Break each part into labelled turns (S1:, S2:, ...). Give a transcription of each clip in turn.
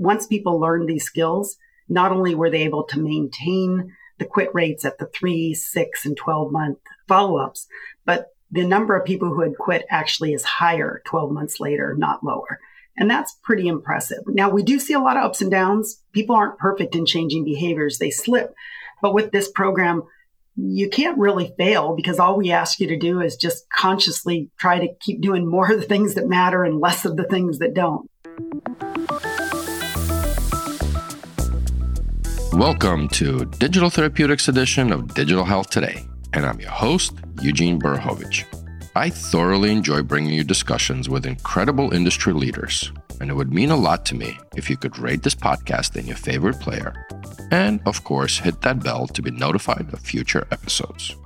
S1: once people learned these skills, not only were they able to maintain the quit rates at the three, six, and 12 month follow ups, but the number of people who had quit actually is higher 12 months later, not lower. And that's pretty impressive. Now, we do see a lot of ups and downs. People aren't perfect in changing behaviors, they slip. But with this program, you can't really fail because all we ask you to do is just consciously try to keep doing more of the things that matter and less of the things that don't.
S2: Welcome to Digital Therapeutics edition of Digital Health Today, and I'm your host, Eugene Borukhovich. I thoroughly enjoy bringing you discussions with incredible industry leaders, and it would mean a lot to me if you could rate this podcast in your favorite player, and of course, hit that bell to be notified of future episodes.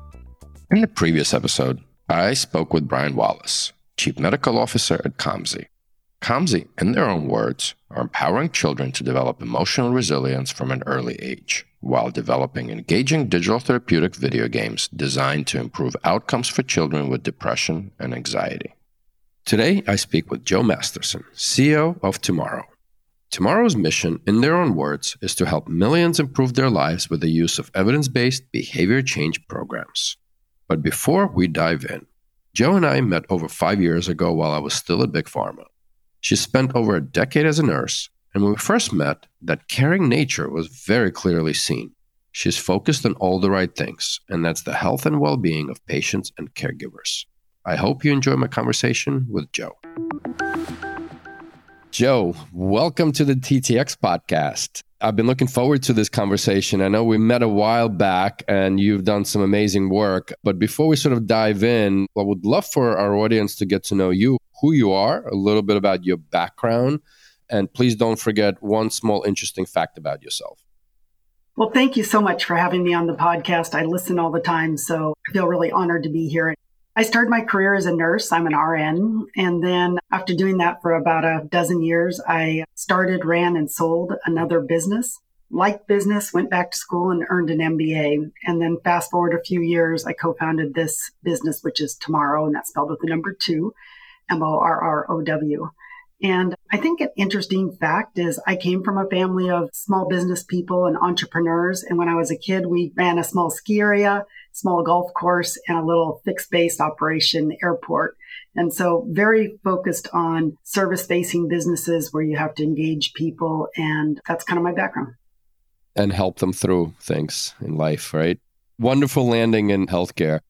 S2: In the previous episode, I spoke with Brian Wallace, Chief Medical Officer at COMSI. COMSI, in their own words, are empowering children to develop emotional resilience from an early age while developing engaging digital therapeutic video games designed to improve outcomes for children with depression and anxiety. Today, I speak with Jo Masterson, CEO of 2Morrow. 2Morrow's mission, in their own words, is to help millions improve their lives with the use of evidence based behavior change programs. But before we dive in, Jo and I met over five years ago while I was still at Big Pharma. She spent over a decade as a nurse and when we first met, that caring nature was very clearly seen. She's focused on all the right things, and that's the health and well being of patients and caregivers. I hope you enjoy my conversation with Jo. Jo, welcome to the DTx podcast. I've been looking forward to this conversation. I know we met a while back and you've done some amazing work. But before we sort of dive in, I would love for our audience to get to know you, who you are, a little bit about your background, and please don't forget one small interesting fact about yourself.
S1: Well, thank you so much for having me on the podcast. I listen all the time, so I feel really honored to be here. I started my career as a nurse. I'm an RN. And then after doing that for about a dozen years, I started, ran, and sold another business. Liked business, went back to school and earned an MBA. And then fast forward a few years, I co founded this business, which is 2Morrow, and that's spelled with the number two, M O R R O W. And I think an interesting fact is I came from a family of small business people and entrepreneurs. And when I was a kid, we ran a small ski area, small golf course, and a little fixed base operation airport. And so very focused on service facing businesses where you have to engage people. And that's kind of my background.
S2: And help them through things in life, right? Wonderful landing in healthcare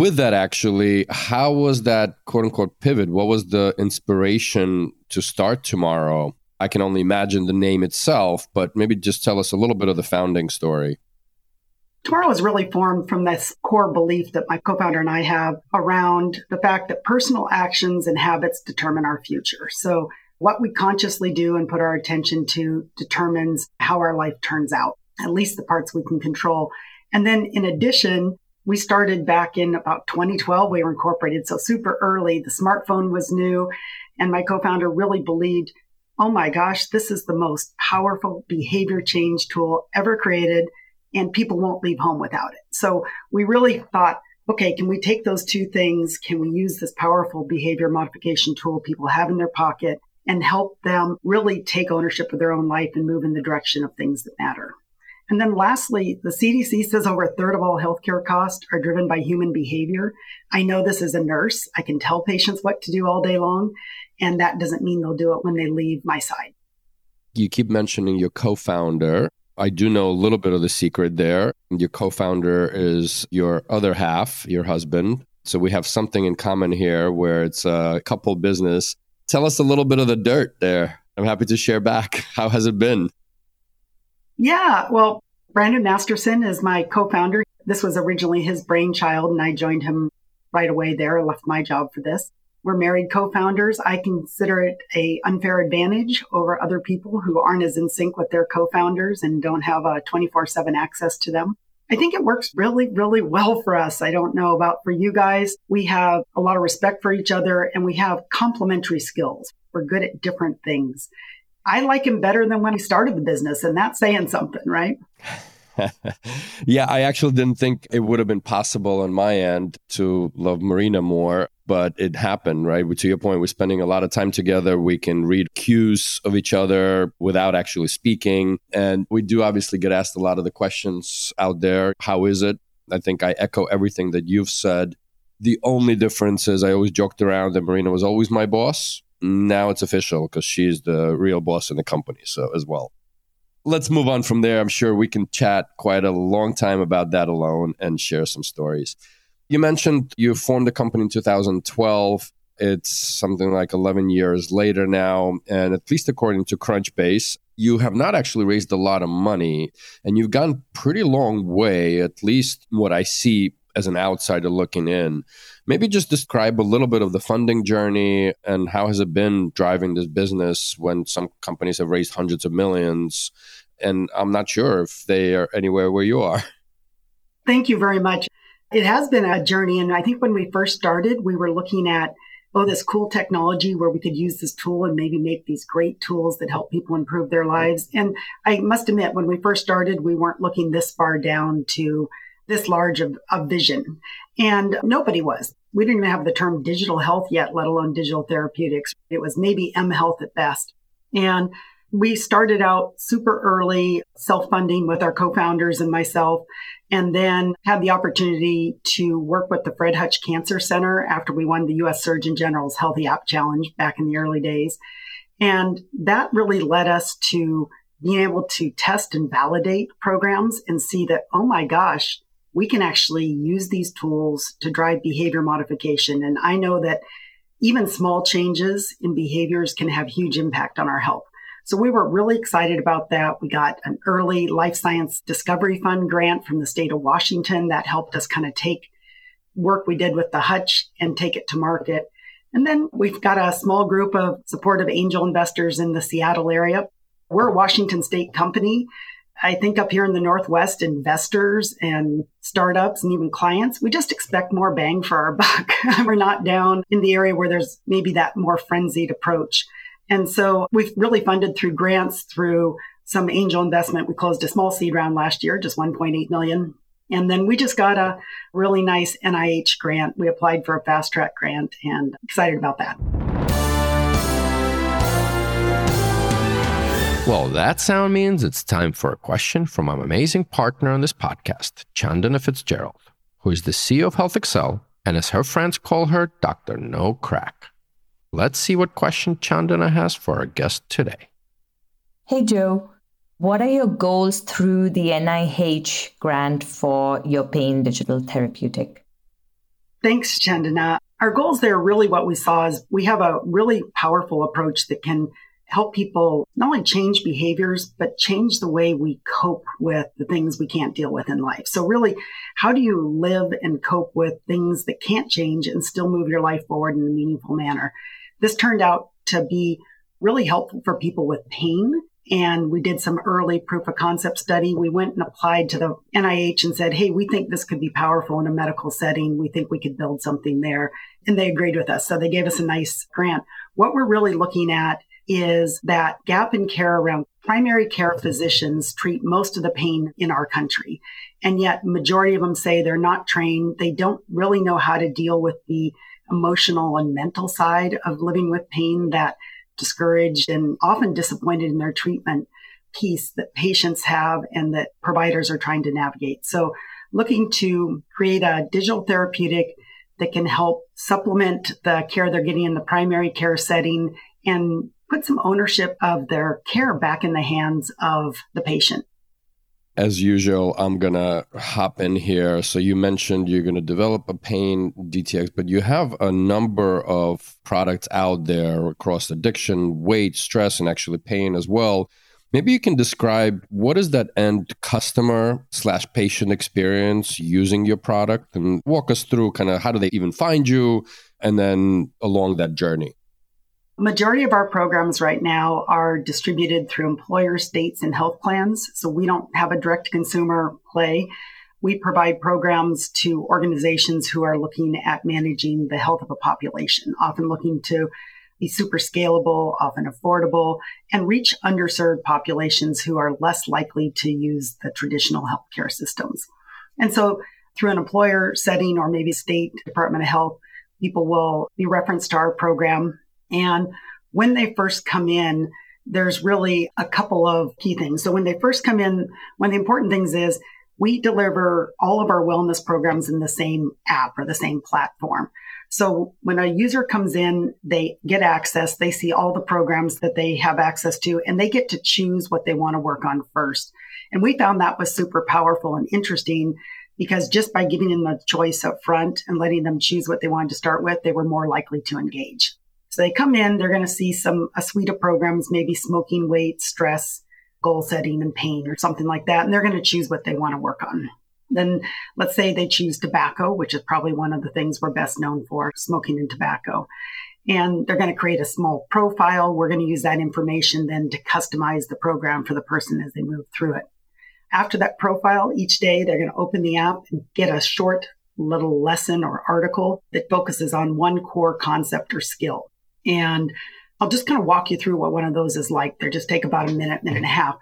S2: with that actually how was that quote unquote pivot what was the inspiration to start 2Morrow i can only imagine the name itself but maybe just tell us a little bit of the founding story
S1: 2Morrow was really formed from this core belief that my co founder and I have around the fact that personal actions and habits determine our future. So, what we consciously do and put our attention to determines how our life turns out, at least the parts we can control. And then, in addition, we started back in about 2012. We were incorporated so super early. The smartphone was new. And my co founder really believed, oh my gosh, this is the most powerful behavior change tool ever created. And people won't leave home without it. So we really thought, okay, can we take those two things? Can we use this powerful behavior modification tool people have in their pocket and help them really take ownership of their own life and move in the direction of things that matter? And then lastly, the CDC says over a third of all healthcare costs are driven by human behavior. I know this as a nurse. I can tell patients what to do all day long, and that doesn't mean they'll do it when they leave my side.
S2: You keep mentioning your co founder. I do know a little bit of the secret there. Your co founder is your other half, your husband. So we have something in common here where it's a couple business. Tell us a little bit of the dirt there. I'm happy to share back. How has it been?
S1: Yeah, well, Brandon Masterson is my co-founder. This was originally his brainchild, and I joined him right away there. left my job for this. We're married co-founders. I consider it a unfair advantage over other people who aren't as in sync with their co-founders and don't have a 24/7 access to them. I think it works really, really well for us. I don't know about for you guys. We have a lot of respect for each other and we have complementary skills. We're good at different things. I like him better than when he started the business, and that's saying something, right?
S2: yeah, I actually didn't think it would have been possible on my end to love Marina more, but it happened, right? To your point, we're spending a lot of time together. We can read cues of each other without actually speaking. And we do obviously get asked a lot of the questions out there. How is it? I think I echo everything that you've said. The only difference is I always joked around that Marina was always my boss. Now it's official because she's the real boss in the company, so as well let's move on from there. I'm sure we can chat quite a long time about that alone and share some stories. You mentioned you formed the company in 2012. It's something like 11 years later now. And at least according to Crunchbase, you have not actually raised a lot of money and you've gone pretty long way, at least what I see as an outsider looking in. Maybe just describe a little bit of the funding journey and how has it been driving this business when some companies have raised hundreds of millions and I'm not sure if they are anywhere where you are.
S1: Thank you very much. It has been a journey and I think when we first started we were looking at oh this cool technology where we could use this tool and maybe make these great tools that help people improve their lives and I must admit when we first started we weren't looking this far down to this large of, a vision. And nobody was. We didn't even have the term digital health yet, let alone digital therapeutics. It was maybe M health at best. And we started out super early, self funding with our co founders and myself, and then had the opportunity to work with the Fred Hutch Cancer Center after we won the US Surgeon General's Healthy App Challenge back in the early days. And that really led us to being able to test and validate programs and see that, oh my gosh, we can actually use these tools to drive behavior modification. And I know that even small changes in behaviors can have huge impact on our health. So we were really excited about that. We got an early life science discovery fund grant from the state of Washington that helped us kind of take work we did with the Hutch and take it to market. And then we've got a small group of supportive angel investors in the Seattle area. We're a Washington state company. I think up here in the Northwest, investors and startups and even clients, we just expect more bang for our buck. We're not down in the area where there's maybe that more frenzied approach. And so we've really funded through grants, through some angel investment. We closed a small seed round last year, just 1.8 million. And then we just got a really nice NIH grant. We applied for a fast track grant and excited about that.
S2: Well, that sound means it's time for a question from our amazing partner on this podcast, Chandana Fitzgerald, who is the CEO of HealthXL and as her friends call her, Dr. No Crack. Let's see what question Chandana has for our guest today.
S3: Hey, Jo. What are your goals through the NIH grant for your pain digital therapeutic?
S1: Thanks, Chandana. Our goals there really what we saw is we have a really powerful approach that can help people not only change behaviors, but change the way we cope with the things we can't deal with in life. So really, how do you live and cope with things that can't change and still move your life forward in a meaningful manner? This turned out to be really helpful for people with pain. And we did some early proof of concept study. We went and applied to the NIH and said, Hey, we think this could be powerful in a medical setting. We think we could build something there. And they agreed with us. So they gave us a nice grant. What we're really looking at is that gap in care around primary care mm-hmm. physicians treat most of the pain in our country. And yet majority of them say they're not trained. They don't really know how to deal with the emotional and mental side of living with pain that discouraged and often disappointed in their treatment piece that patients have and that providers are trying to navigate. So looking to create a digital therapeutic that can help supplement the care they're getting in the primary care setting and put some ownership of their care back in the hands of the patient.
S2: As usual, I'm going to hop in here. So, you mentioned you're going to develop a pain DTX, but you have a number of products out there across addiction, weight, stress, and actually pain as well. Maybe you can describe what is that end customer slash patient experience using your product and walk us through kind of how do they even find you and then along that journey.
S1: Majority of our programs right now are distributed through employer states and health plans. So we don't have a direct consumer play. We provide programs to organizations who are looking at managing the health of a population, often looking to be super scalable, often affordable, and reach underserved populations who are less likely to use the traditional healthcare systems. And so through an employer setting or maybe state department of health, people will be referenced to our program. And when they first come in, there's really a couple of key things. So when they first come in, one of the important things is we deliver all of our wellness programs in the same app or the same platform. So when a user comes in, they get access, they see all the programs that they have access to, and they get to choose what they want to work on first. And we found that was super powerful and interesting because just by giving them a choice up front and letting them choose what they wanted to start with, they were more likely to engage. So they come in, they're going to see some, a suite of programs, maybe smoking, weight, stress, goal setting and pain or something like that. And they're going to choose what they want to work on. Then let's say they choose tobacco, which is probably one of the things we're best known for, smoking and tobacco. And they're going to create a small profile. We're going to use that information then to customize the program for the person as they move through it. After that profile, each day they're going to open the app and get a short little lesson or article that focuses on one core concept or skill. And I'll just kind of walk you through what one of those is like. They just take about a minute, minute and a half.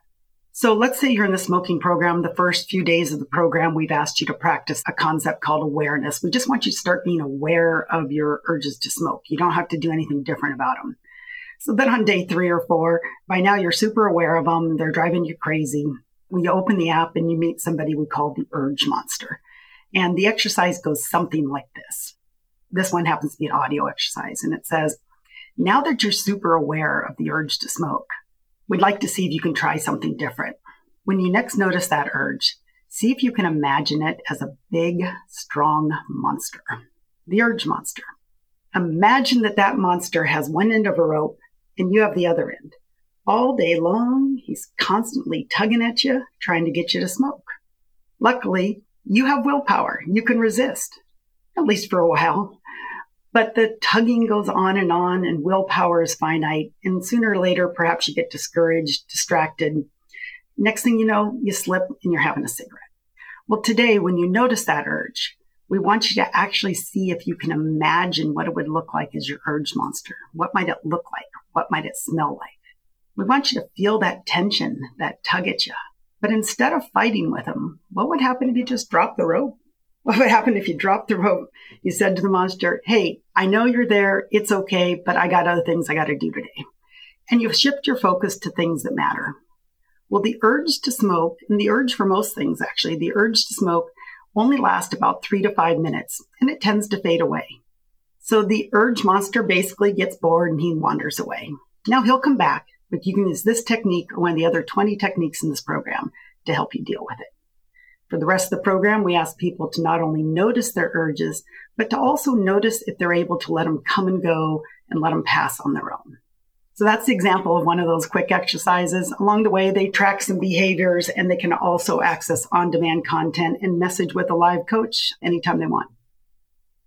S1: So let's say you're in the smoking program. The first few days of the program, we've asked you to practice a concept called awareness. We just want you to start being aware of your urges to smoke. You don't have to do anything different about them. So then on day three or four, by now you're super aware of them. They're driving you crazy. We open the app and you meet somebody we call the urge monster. And the exercise goes something like this. This one happens to be an audio exercise and it says, now that you're super aware of the urge to smoke, we'd like to see if you can try something different. When you next notice that urge, see if you can imagine it as a big, strong monster. The urge monster. Imagine that that monster has one end of a rope and you have the other end. All day long, he's constantly tugging at you, trying to get you to smoke. Luckily, you have willpower. You can resist, at least for a while. But the tugging goes on and on, and willpower is finite. And sooner or later, perhaps you get discouraged, distracted. Next thing you know, you slip and you're having a cigarette. Well, today, when you notice that urge, we want you to actually see if you can imagine what it would look like as your urge monster. What might it look like? What might it smell like? We want you to feel that tension, that tug at you. But instead of fighting with them, what would happen if you just dropped the rope? What would happen if you dropped the rope? You said to the monster, Hey, I know you're there. It's okay, but I got other things I got to do today. And you shift your focus to things that matter. Well, the urge to smoke, and the urge for most things actually, the urge to smoke only lasts about three to five minutes and it tends to fade away. So the urge monster basically gets bored and he wanders away. Now he'll come back, but you can use this technique or one of the other 20 techniques in this program to help you deal with it. For the rest of the program, we ask people to not only notice their urges, but to also notice if they're able to let them come and go and let them pass on their own. So that's the example of one of those quick exercises. Along the way, they track some behaviors and they can also access on demand content and message with a live coach anytime they want.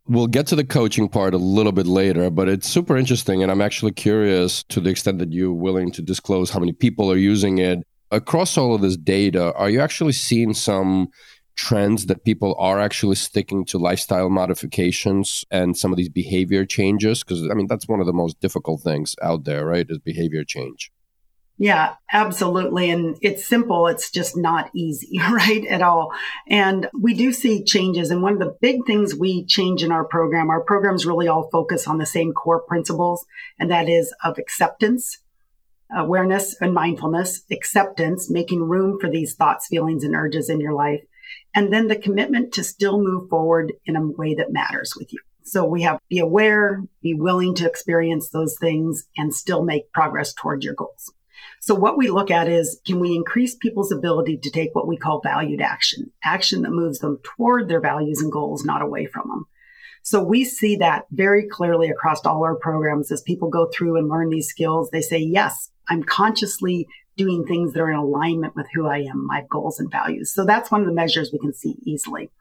S2: We'll get to the coaching part a little bit later, but it's super interesting. And I'm actually curious to the extent that you're willing to disclose how many people are using it across all of this data, are you actually seeing some trends that people are actually sticking to lifestyle modifications and some of these behavior changes? Because, I mean, that's one of the most difficult things out there, right? Is behavior change.
S1: Yeah, absolutely. And it's simple. It's just not easy, right? At all. And we do see changes. And one of the big things we change in our program, our programs really all focus on the same core principles, and that is of acceptance, awareness and mindfulness, acceptance, making room for these thoughts, feelings, and urges in your life, and then the commitment to still move forward in a way that matters with you. So we have be aware, be willing to experience those things, and still make progress towards your goals. So what we look at is can we increase people's ability to take what we call valued action, action that moves them toward their values and goals, not away from them. So we see that very clearly across all our programs as people go through and learn these skills. They say, yes, I'm consciously doing things that are in alignment with who I am, my goals and values. So that's one of the measures we can see easily.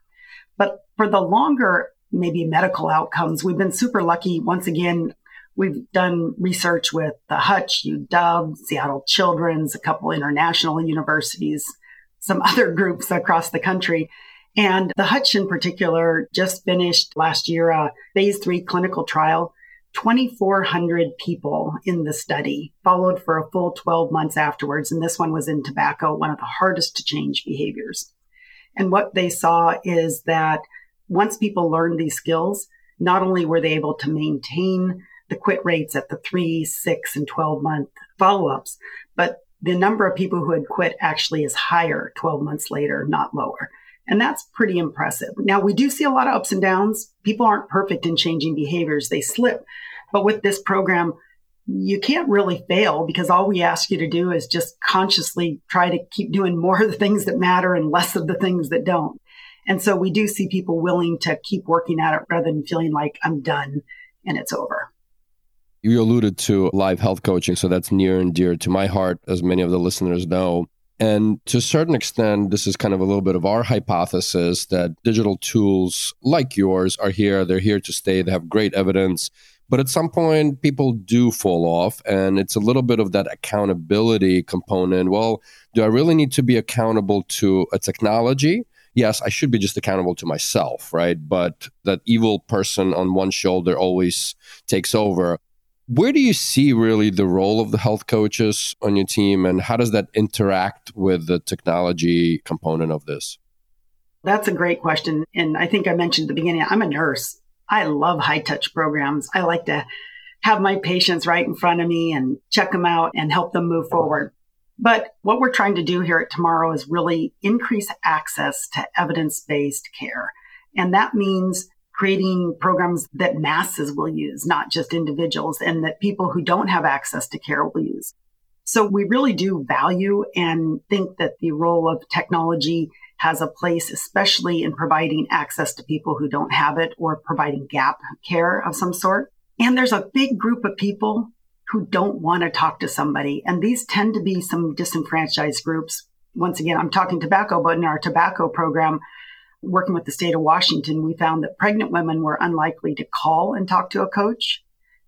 S1: But for the longer, maybe medical outcomes, we've been super lucky. Once again, we've done research with the Hutch, UW, Seattle Children's, a couple international universities, some other groups across the country. And the Hutch in particular just finished last year a phase three clinical trial 2,400 people in the study followed for a full 12 months afterwards. And this one was in tobacco, one of the hardest to change behaviors. And what they saw is that once people learned these skills, not only were they able to maintain the quit rates at the three, six, and 12 month follow ups, but the number of people who had quit actually is higher 12 months later, not lower. And that's pretty impressive. Now, we do see a lot of ups and downs. People aren't perfect in changing behaviors, they slip. But with this program, you can't really fail because all we ask you to do is just consciously try to keep doing more of the things that matter and less of the things that don't. And so we do see people willing to keep working at it rather than feeling like I'm done and it's over.
S2: You alluded to live health coaching, so that's near and dear to my heart, as many of the listeners know. And to a certain extent, this is kind of a little bit of our hypothesis that digital tools like yours are here. They're here to stay. They have great evidence. But at some point, people do fall off. And it's a little bit of that accountability component. Well, do I really need to be accountable to a technology? Yes, I should be just accountable to myself, right? But that evil person on one shoulder always takes over. Where do you see really the role of the health coaches on your team, and how does that interact with the technology component of this?
S1: That's a great question. And I think I mentioned at the beginning, I'm a nurse. I love high touch programs. I like to have my patients right in front of me and check them out and help them move forward. But what we're trying to do here at 2Morrow is really increase access to evidence based care. And that means creating programs that masses will use, not just individuals, and that people who don't have access to care will use. So we really do value and think that the role of technology has a place, especially in providing access to people who don't have it or providing gap care of some sort. And there's a big group of people who don't want to talk to somebody. And these tend to be some disenfranchised groups. Once again, I'm talking tobacco, but in our tobacco program, working with the state of Washington, we found that pregnant women were unlikely to call and talk to a coach,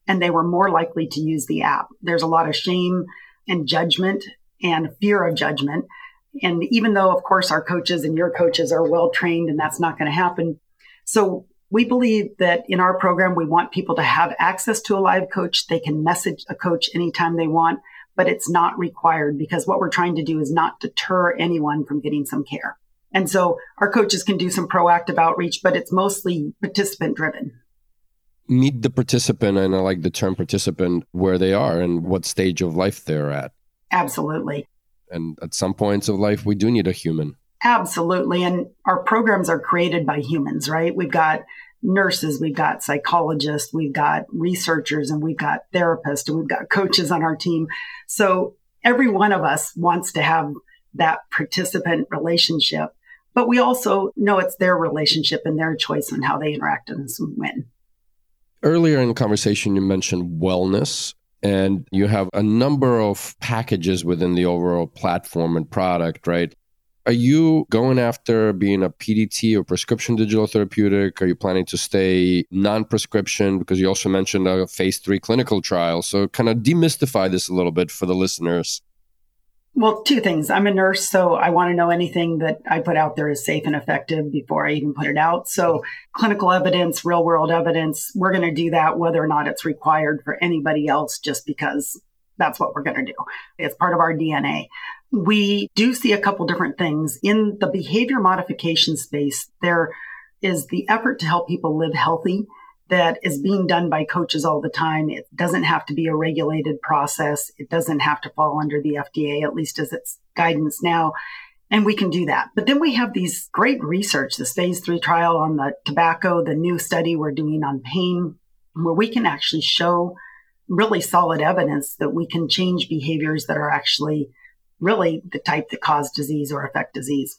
S1: and they were more likely to use the app. There's a lot of shame and judgment and fear of judgment. And even though, of course, our coaches and your coaches are well trained and that's not going to happen. So we believe that in our program, we want people to have access to a live coach. They can message a coach anytime they want, but it's not required because what we're trying to do is not deter anyone from getting some care. And so our coaches can do some proactive outreach, but it's mostly participant driven.
S2: Meet the participant, and I like the term participant, where they are and what stage of life they're at.
S1: Absolutely.
S2: And at some points of life, we do need a human.
S1: Absolutely. And our programs are created by humans, right? We've got nurses, we've got psychologists, we've got researchers, and we've got therapists, and we've got coaches on our team. So every one of us wants to have that participant relationship but we also know it's their relationship and their choice on how they interact and when.
S2: Earlier in the conversation, you mentioned wellness, and you have a number of packages within the overall platform and product, right? Are you going after being a PDT or prescription digital therapeutic? Are you planning to stay non prescription? Because you also mentioned a phase three clinical trial. So, kind of demystify this a little bit for the listeners.
S1: Well, two things. I'm a nurse, so I want to know anything that I put out there is safe and effective before I even put it out. So, clinical evidence, real world evidence, we're going to do that whether or not it's required for anybody else, just because that's what we're going to do. It's part of our DNA. We do see a couple different things in the behavior modification space. There is the effort to help people live healthy that is mm-hmm. being done by coaches all the time. It doesn't have to be a regulated process. It doesn't have to fall under the FDA, at least as its guidance now. And we can do that. But then we have these great research, this phase three trial on the tobacco, the new study we're doing on pain, where we can actually show really solid evidence that we can change behaviors that are actually really the type that cause disease or affect disease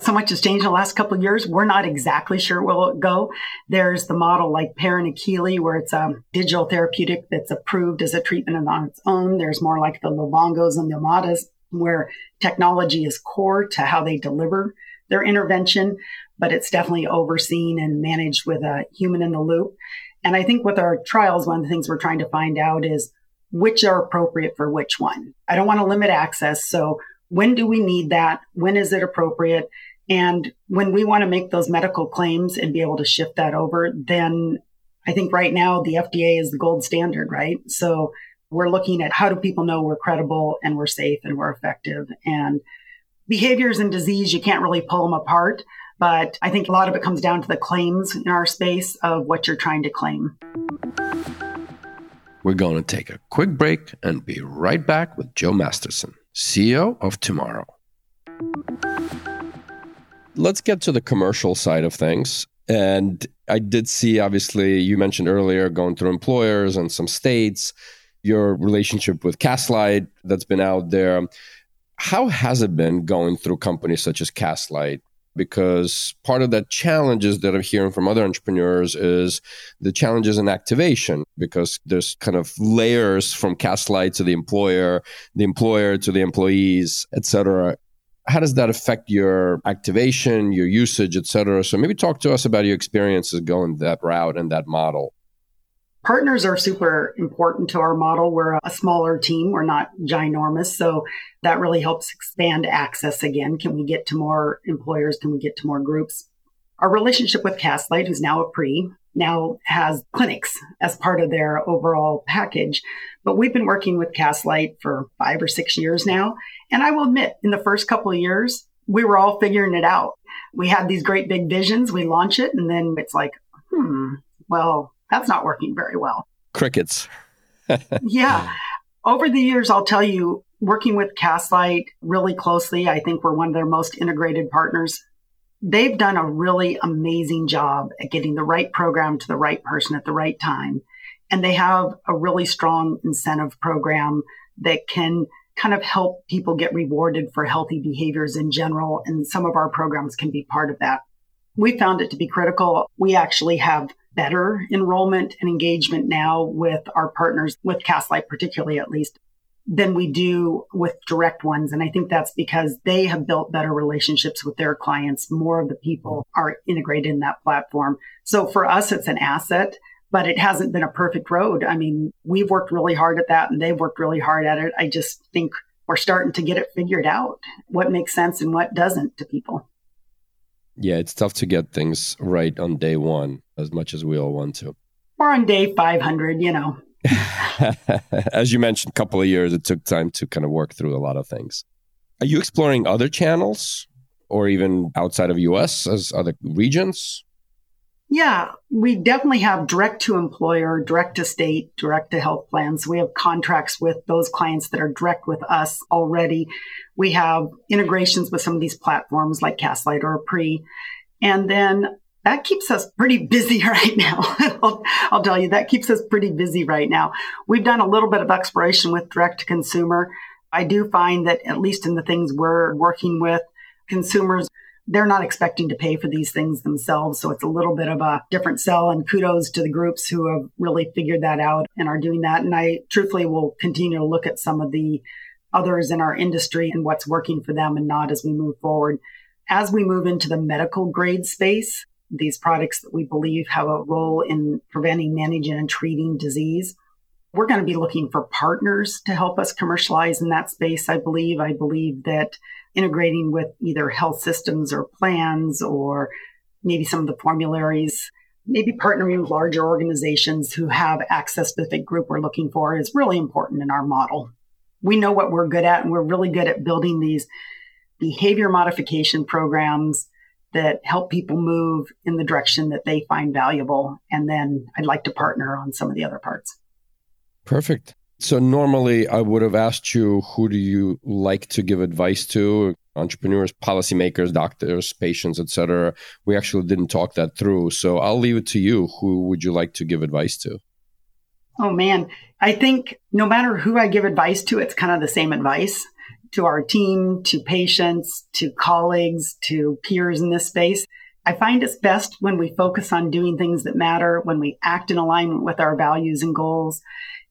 S1: so much has changed in the last couple of years. We're not exactly sure where it'll go. There's the model like and Akili, where it's a digital therapeutic that's approved as a treatment on its own. There's more like the Livongos and the Omadas, where technology is core to how they deliver their intervention, but it's definitely overseen and managed with a human in the loop. And I think with our trials, one of the things we're trying to find out is which are appropriate for which one. I don't want to limit access. So when do we need that? When is it appropriate? And when we want to make those medical claims and be able to shift that over, then I think right now the FDA is the gold standard, right? So we're looking at how do people know we're credible and we're safe and we're effective. And behaviors and disease, you can't really pull them apart. But I think a lot of it comes down to the claims in our space of what you're trying to claim.
S2: We're going to take a quick break and be right back with Jo Masterson, CEO of 2Morrow. Let's get to the commercial side of things. And I did see, obviously, you mentioned earlier going through employers and some states, your relationship with Castlight that's been out there. How has it been going through companies such as Castlight? Because part of the challenges that I'm hearing from other entrepreneurs is the challenges in activation, because there's kind of layers from Castlight to the employer, the employer to the employees, et cetera how does that affect your activation, your usage, et cetera? So maybe talk to us about your experiences going that route and that model.
S1: Partners are super important to our model. We're a smaller team. We're not ginormous. So that really helps expand access again. Can we get to more employers? Can we get to more groups? Our relationship with Castlight, who's now a pre, now has clinics as part of their overall package. But we've been working with Castlight for five or six years now. And I will admit, in the first couple of years, we were all figuring it out. We had these great big visions, we launch it, and then it's like, hmm, well, that's not working very well.
S2: Crickets.
S1: yeah. Over the years, I'll tell you, working with Castlight really closely, I think we're one of their most integrated partners. They've done a really amazing job at getting the right program to the right person at the right time. And they have a really strong incentive program that can kind of help people get rewarded for healthy behaviors in general. And some of our programs can be part of that. We found it to be critical. We actually have better enrollment and engagement now with our partners, with Castlight particularly at least, than we do with direct ones. And I think that's because they have built better relationships with their clients. More of the people are integrated in that platform. So for us, it's an asset but it hasn't been a perfect road. I mean, we've worked really hard at that and they've worked really hard at it. I just think we're starting to get it figured out what makes sense and what doesn't to people.
S2: Yeah, it's tough to get things right on day one as much as we all want to.
S1: Or on day 500, you know.
S2: as you mentioned, a couple of years, it took time to kind of work through a lot of things. Are you exploring other channels or even outside of US as other regions?
S1: Yeah, we definitely have direct to employer, direct to state, direct to health plans. We have contracts with those clients that are direct with us already. We have integrations with some of these platforms like Castlight or Pre. And then that keeps us pretty busy right now. I'll, I'll, tell you, that keeps us pretty busy right now. We've done a little bit of exploration with direct to consumer. I do find that at least in the things we're working with, consumers they're not expecting to pay for these things themselves. So it's a little bit of a different sell and kudos to the groups who have really figured that out and are doing that. And I truthfully will continue to look at some of the others in our industry and what's working for them and not as we move forward. As we move into the medical grade space, these products that we believe have a role in preventing, managing, and treating disease. We're going to be looking for partners to help us commercialize in that space. I believe. I believe that integrating with either health systems or plans or maybe some of the formularies, maybe partnering with larger organizations who have access to the group we're looking for is really important in our model. We know what we're good at, and we're really good at building these behavior modification programs that help people move in the direction that they find valuable. And then I'd like to partner on some of the other parts.
S2: Perfect. So normally I would have asked you who do you like to give advice to? Entrepreneurs, policymakers, doctors, patients, etc. We actually didn't talk that through. So I'll leave it to you. Who would you like to give advice to?
S1: Oh man, I think no matter who I give advice to, it's kind of the same advice to our team, to patients, to colleagues, to peers in this space. I find it's best when we focus on doing things that matter, when we act in alignment with our values and goals,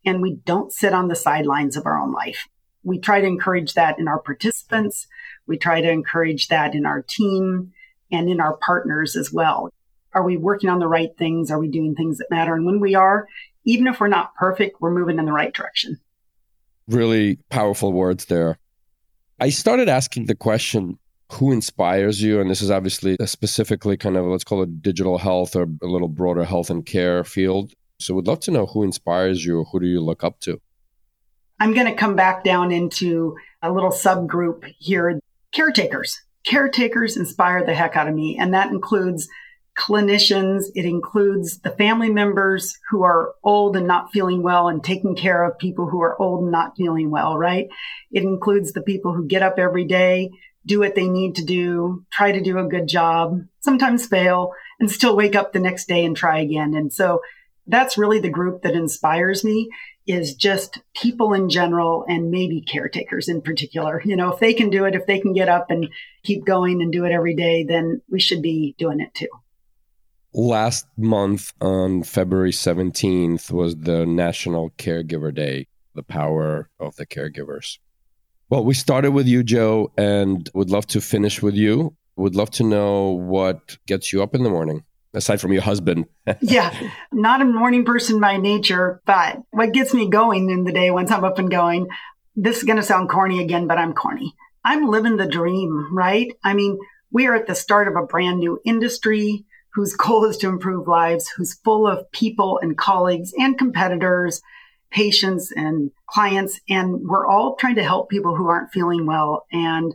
S1: and we don't sit on the sidelines of our own life. We try to encourage that in our participants. We try to encourage that in our team and in our partners as well. Are we working on the right things? Are we doing things that matter? And when we are, even if we're not perfect, we're moving in the right direction.
S2: Really powerful words there. I started asking the question who inspires you? And this is obviously specifically kind of, let's call it digital health or a little broader health and care field. So we'd love to know who inspires you or who do you look up to?
S1: I'm going to come back down into a little subgroup here caretakers. Caretakers inspire the heck out of me. And that includes clinicians. It includes the family members who are old and not feeling well and taking care of people who are old and not feeling well, right? It includes the people who get up every day, do what they need to do, try to do a good job, sometimes fail and still wake up the next day and try again. And so that's really the group that inspires me is just people in general and maybe caretakers in particular. You know, if they can do it, if they can get up and keep going and do it every day, then we should be doing it too.
S2: Last month on February 17th was the National Caregiver Day, the power of the caregivers. Well, we started with you, Jo, and would love to finish with you. Would love to know what gets you up in the morning aside from your husband.
S1: yeah, not a morning person by nature, but what gets me going in the day once I'm up and going, this is going to sound corny again, but I'm corny. I'm living the dream, right? I mean, we are at the start of a brand new industry whose goal is to improve lives, who's full of people and colleagues and competitors, patients and clients. And we're all trying to help people who aren't feeling well. And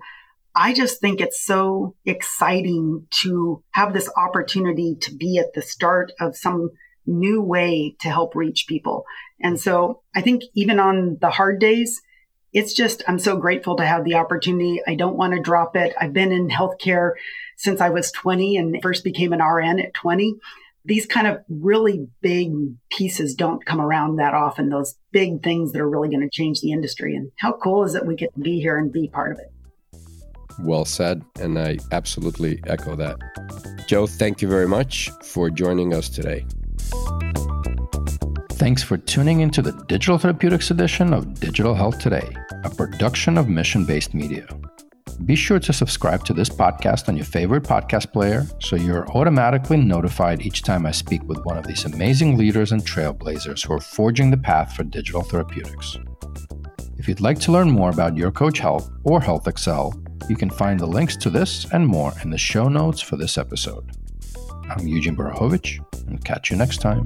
S1: I just think it's so exciting to have this opportunity to be at the start of some new way to help reach people. And so I think even on the hard days, it's just, I'm so grateful to have the opportunity. I don't want to drop it. I've been in healthcare since I was 20 and first became an RN at 20. These kind of really big pieces don't come around that often, those big things that are really going to change the industry. And how cool is it we get to be here and be part of it?
S2: Well said. And I absolutely echo that. Jo, thank you very much for joining us today. Thanks for tuning into the Digital Therapeutics edition of Digital Health Today, a production of Mission Based Media. Be sure to subscribe to this podcast on your favorite podcast player so you're automatically notified each time I speak with one of these amazing leaders and trailblazers who are forging the path for digital therapeutics. If you'd like to learn more about Your Coach Health or HealthXL, you can find the links to this and more in the show notes for this episode. I'm Eugene Borukhovich, and catch you next time.